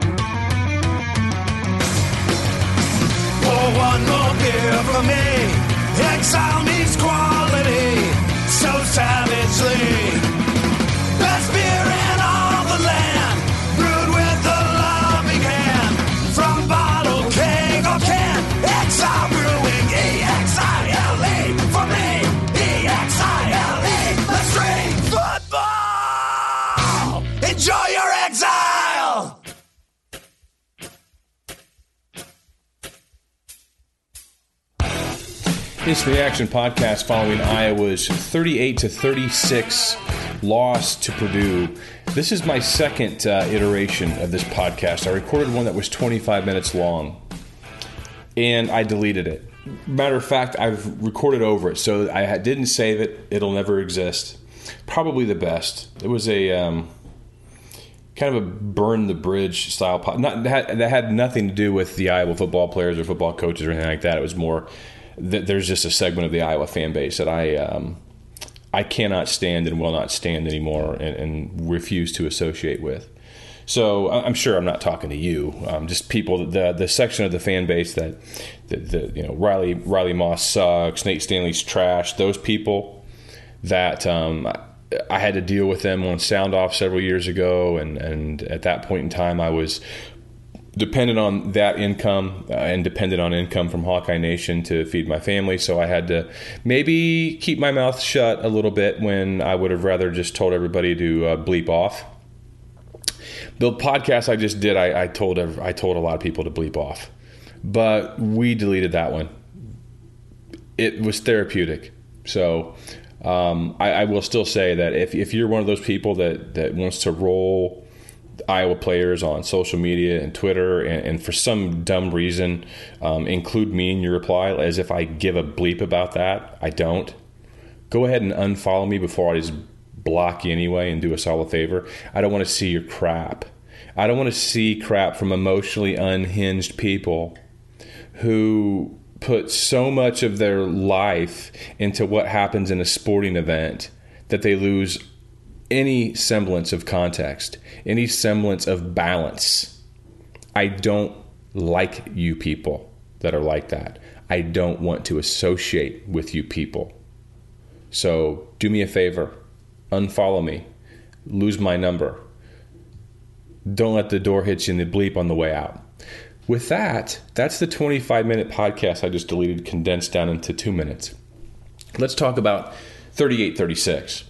Pour one more beer for me. Exile means quality so savagely. This reaction podcast following Iowa's 38 to 36 loss to Purdue. This is my second uh, iteration of this podcast. I recorded one that was 25 minutes long, and I deleted it. Matter of fact, I've recorded over it, so I didn't save it. It'll never exist. Probably the best. It was a um, kind of a burn the bridge style pod. That that had nothing to do with the Iowa football players or football coaches or anything like that. It was more there's just a segment of the Iowa fan base that I um, I cannot stand and will not stand anymore and, and refuse to associate with. So I'm sure I'm not talking to you, um, just people the the section of the fan base that the, the you know Riley Riley Moss sucks, Nate Stanley's trash. Those people that um, I had to deal with them on sound off several years ago, and and at that point in time I was dependent on that income uh, and dependent on income from Hawkeye Nation to feed my family. So I had to maybe keep my mouth shut a little bit when I would have rather just told everybody to uh, bleep off. The podcast I just did, I, I told I told a lot of people to bleep off, but we deleted that one. It was therapeutic, so um, I, I will still say that if, if you're one of those people that that wants to roll Iowa players on social media and Twitter, and, and for some dumb reason, um, include me in your reply as if I give a bleep about that. I don't. Go ahead and unfollow me before I just block you anyway and do us all a favor. I don't want to see your crap. I don't want to see crap from emotionally unhinged people who put so much of their life into what happens in a sporting event that they lose any semblance of context, any semblance of balance. I don't like you people that are like that. I don't want to associate with you people. So do me a favor, unfollow me, lose my number. Don't let the door hit you in the bleep on the way out. With that, that's the 25 minute podcast I just deleted, condensed down into two minutes. Let's talk about 38 36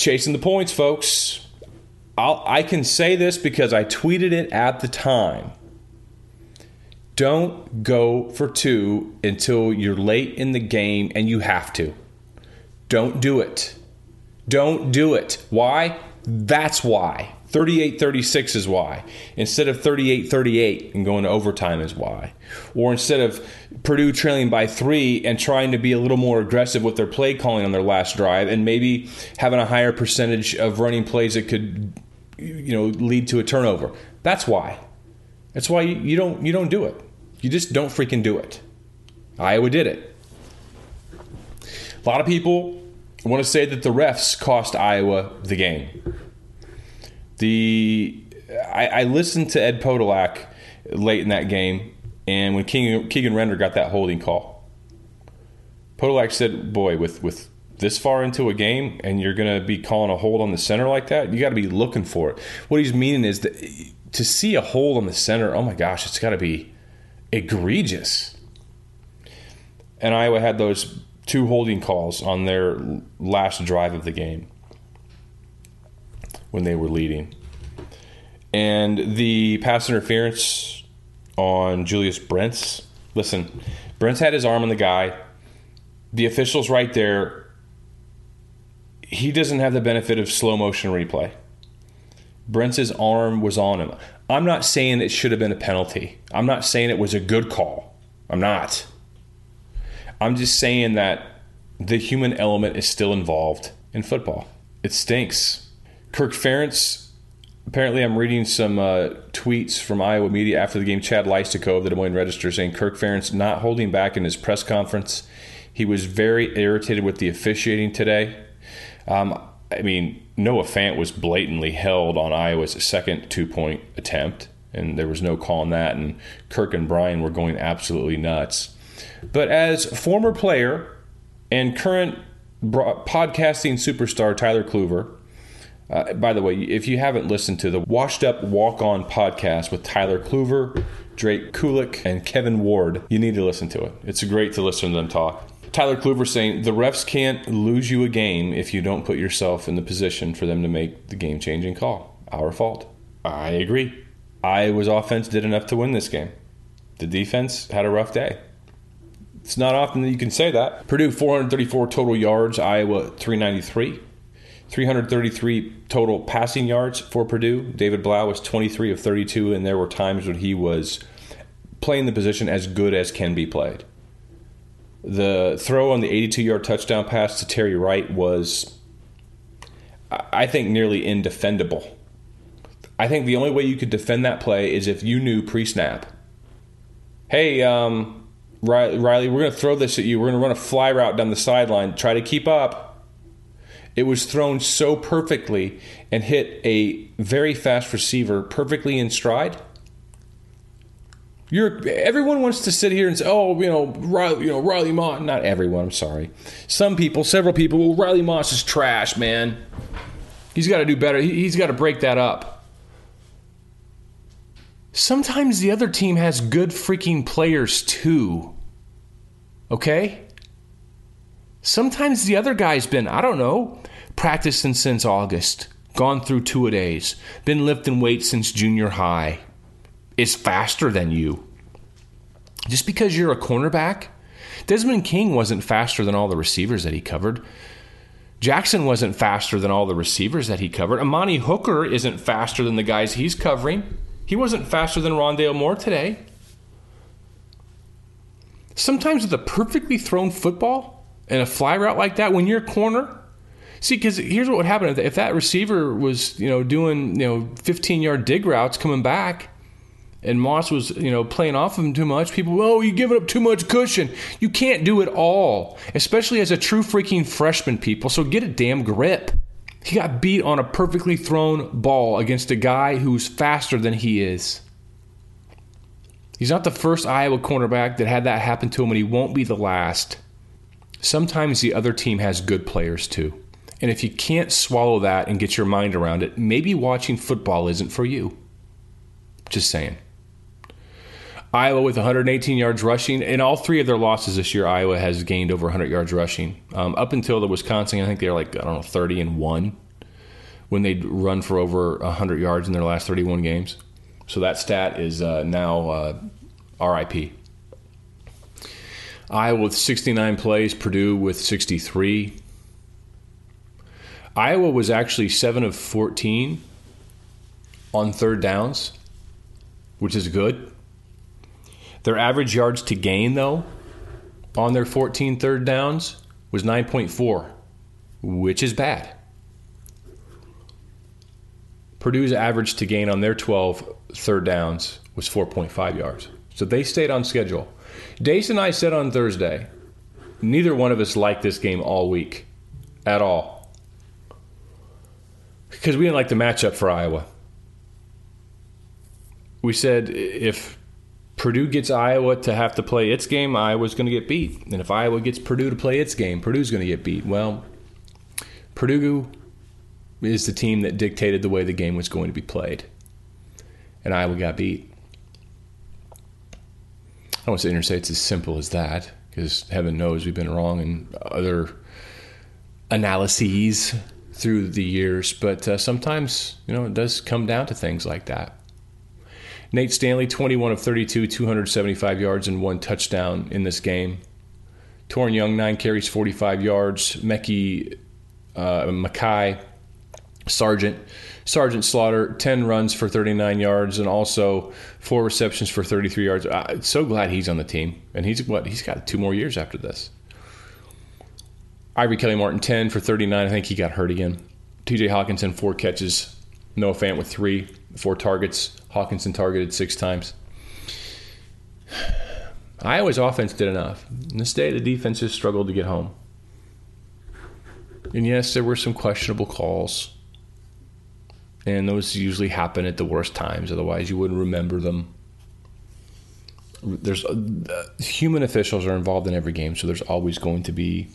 chasing the points, folks. I'll, I can say this because I tweeted it at the time. Don't go for two until you're late in the game and you have to. Don't do it. Don't do it. Why? That's why. 38 36 is why. Instead of 38 38 and going to overtime is why. Or instead of Purdue trailing by three and trying to be a little more aggressive with their play calling on their last drive and maybe having a higher percentage of running plays that could you know lead to a turnover. That's why. That's why you don't you don't do it. You just don't freaking do it. Iowa did it. A lot of people want to say that the refs cost Iowa the game. The I, I listened to Ed Podolak late in that game, and when Keegan, Keegan Render got that holding call, Podolak said, "Boy, with with this far into a game, and you're going to be calling a hold on the center like that, you got to be looking for it." What he's meaning is that to see a hold on the center, oh my gosh, it's got to be egregious. And Iowa had those two holding calls on their last drive of the game when they were leading. And the pass interference on Julius Brents. Listen, Brents had his arm on the guy. The official's right there. He doesn't have the benefit of slow motion replay. Brent's arm was on him. I'm not saying it should have been a penalty. I'm not saying it was a good call. I'm not. I'm just saying that the human element is still involved in football. It stinks. Kirk Ferentz, apparently, I'm reading some uh, tweets from Iowa media after the game. Chad Leistikow of the Des Moines Register saying Kirk Ferentz not holding back in his press conference. He was very irritated with the officiating today. Um, I mean, Noah Fant was blatantly held on Iowa's second two point attempt, and there was no call on that. And Kirk and Brian were going absolutely nuts. But as former player and current podcasting superstar Tyler Kluver, uh, by the way, if you haven't listened to the Washed Up Walk On podcast with Tyler Kluver, Drake Kulick, and Kevin Ward, you need to listen to it. It's great to listen to them talk. Tyler Kluver saying the refs can't lose you a game if you don't put yourself in the position for them to make the game changing call. Our fault. I agree. Iowa's offense did enough to win this game. The defense had a rough day. It's not often that you can say that. Purdue 434 total yards, Iowa 393. 333 total passing yards for Purdue. David Blough was 23 of 32, and there were times when he was playing the position as good as can be played. The throw on the 82 yard touchdown pass to Terry Wright was, I think, nearly indefendable. I think the only way you could defend that play is if you knew pre snap, hey, um, Riley, we're going to throw this at you. We're going to run a fly route down the sideline. Try to keep up. It was thrown so perfectly and hit a very fast receiver perfectly in stride you're everyone wants to sit here and say, "Oh, you know, Riley, you know, Riley Moss." Not everyone. I'm sorry. Some people, several people. Well, Riley Moss is trash, man. He's got to do better. He, he's got to break that up. Sometimes the other team has good freaking players too. Okay. Sometimes the other guy's been, I don't know, practicing since August, gone through two a days, been lifting weights since junior high is faster than you. Just because you're a cornerback, Desmond King wasn't faster than all the receivers that he covered. Jackson wasn't faster than all the receivers that he covered. Amani Hooker isn't faster than the guys he's covering. He wasn't faster than Rondale Moore today. Sometimes with a perfectly thrown football and a fly route like that, when you're corner, see, because here's what would happen if that receiver was, you know, doing, you know, 15 yard dig routes coming back and Moss was, you know, playing off of him too much. People, oh, you're giving up too much cushion. You can't do it all, especially as a true freaking freshman, people. So get a damn grip. He got beat on a perfectly thrown ball against a guy who's faster than he is. He's not the first Iowa cornerback that had that happen to him, and he won't be the last. Sometimes the other team has good players too. And if you can't swallow that and get your mind around it, maybe watching football isn't for you. Just saying. Iowa with 118 yards rushing. In all three of their losses this year, Iowa has gained over 100 yards rushing. Um, up until the Wisconsin, I think they're like, I don't know, 30 and 1 when they'd run for over 100 yards in their last 31 games. So that stat is uh, now uh, RIP. Iowa with 69 plays, Purdue with 63. Iowa was actually 7 of 14 on third downs, which is good. Their average yards to gain, though, on their 14 third downs was 9.4, which is bad. Purdue's average to gain on their 12 third downs was 4.5 yards. So they stayed on schedule. Dace and I said on Thursday, neither one of us liked this game all week at all. Because we didn't like the matchup for Iowa. We said if Purdue gets Iowa to have to play its game, Iowa's going to get beat. And if Iowa gets Purdue to play its game, Purdue's going to get beat. Well, Purdue is the team that dictated the way the game was going to be played. And Iowa got beat. I don't want to say it's as simple as that, because heaven knows we've been wrong in other analyses through the years. But uh, sometimes, you know, it does come down to things like that. Nate Stanley, 21 of 32, 275 yards and one touchdown in this game. Toren Young, nine carries, 45 yards. Mekhi uh, Makai Sargent, Sergeant Slaughter, 10 runs for 39 yards and also four receptions for 33 yards. I'm so glad he's on the team. And he's what? He's got two more years after this. Ivory Kelly Martin, 10 for 39. I think he got hurt again. TJ Hockenson, four catches. Noah Fant with three, four targets. Hockenson targeted six times. Iowa's offense did enough. In this day, the defense has struggled to get home. And yes, there were some questionable calls. And those usually happen at the worst times, otherwise, you wouldn't remember them. There's uh, human officials are involved in every game, so there's always going to be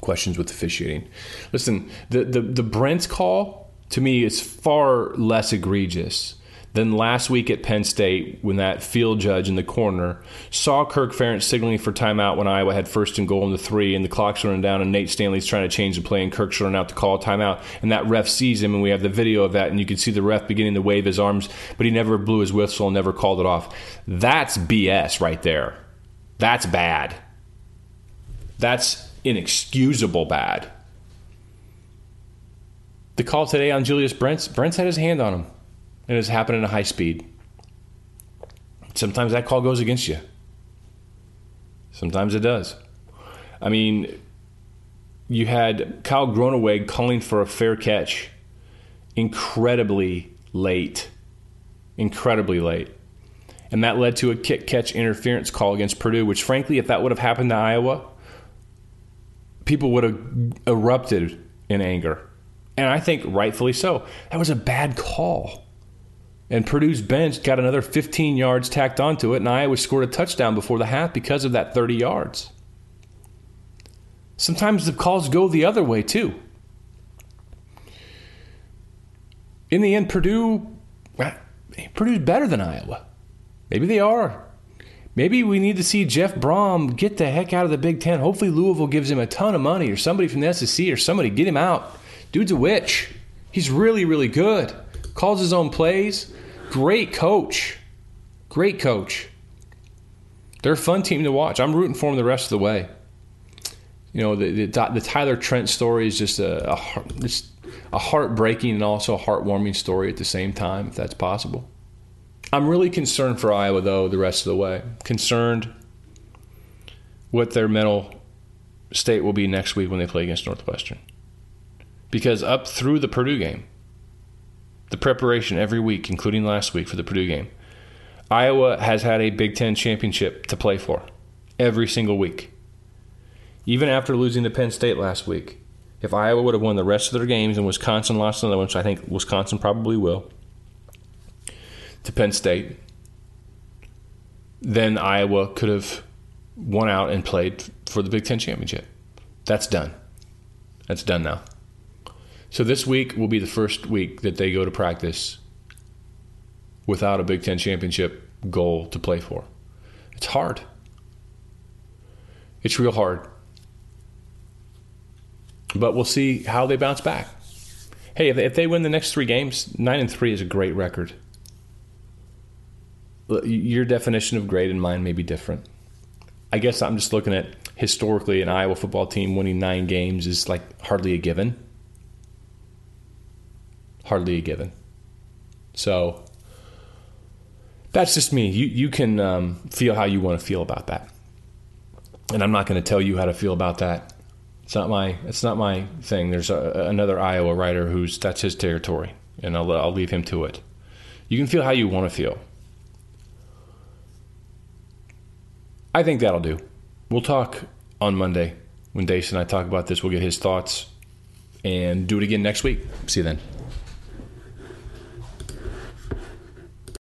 questions with officiating. Listen, the the, the Brent call to me is far less egregious then last week at Penn State, when that field judge in the corner saw Kirk Ferentz signaling for timeout when Iowa had first and goal in the three, and the clock's running down, and Nate Stanley's trying to change the play, and Kirk's running out to call a timeout, and that ref sees him, and we have the video of that, and you can see the ref beginning to wave his arms, but he never blew his whistle and never called it off. That's BS right there. That's bad. That's inexcusable bad. The call today on Julius Brents, Brents had his hand on him and it's happening at high speed. Sometimes that call goes against you. Sometimes it does. I mean, you had Kyle Groeneweg calling for a fair catch incredibly late. Incredibly late. And that led to a kick catch interference call against Purdue, which, frankly, if that would have happened to Iowa, people would have erupted in anger. And I think rightfully so. That was a bad call. And Purdue's bench got another 15 yards tacked onto it, and Iowa scored a touchdown before the half because of that 30 yards. Sometimes the calls go the other way, too. In the end, Purdue, Purdue's better than Iowa. Maybe they are. Maybe we need to see Jeff Brohm get the heck out of the Big Ten. Hopefully, Louisville gives him a ton of money, or somebody from the SEC, or somebody get him out. Dude's a witch. He's really, really good. Calls his own plays Great coach. Great coach. They're a fun team to watch. I'm rooting for them the rest of the way. You know, the, the, the Tyler Trent story is just a, a, just a heartbreaking and also a heartwarming story at the same time, if that's possible. I'm really concerned for Iowa, though, the rest of the way. Concerned what their mental state will be next week when they play against Northwestern. Because up through the Purdue game, the preparation every week, including last week for the Purdue game. Iowa has had a Big Ten championship to play for every single week. Even after losing to Penn State last week, if Iowa would have won the rest of their games and Wisconsin lost another one, which I think Wisconsin probably will, to Penn State, then Iowa could have won out and played for the Big Ten championship. That's done. That's done now. So this week will be the first week that they go to practice without a Big Ten championship goal to play for. It's hard. It's real hard. But we'll see how they bounce back. Hey, if they win the next three games, nine and three is a great record. Your definition of great and mine may be different. I guess I'm just looking at historically an Iowa football team winning nine games is like hardly a given hardly a given. So that's just me. You you can um, feel how you want to feel about that, and I'm not going to tell you how to feel about that. It's not my it's not my thing. There's a, another Iowa writer who's that's his territory, and I'll I'll leave him to it. You can feel how you want to feel. I think that'll do. We'll talk on Monday when Dace and I talk about this. We'll get his thoughts and do it again next week. See you then.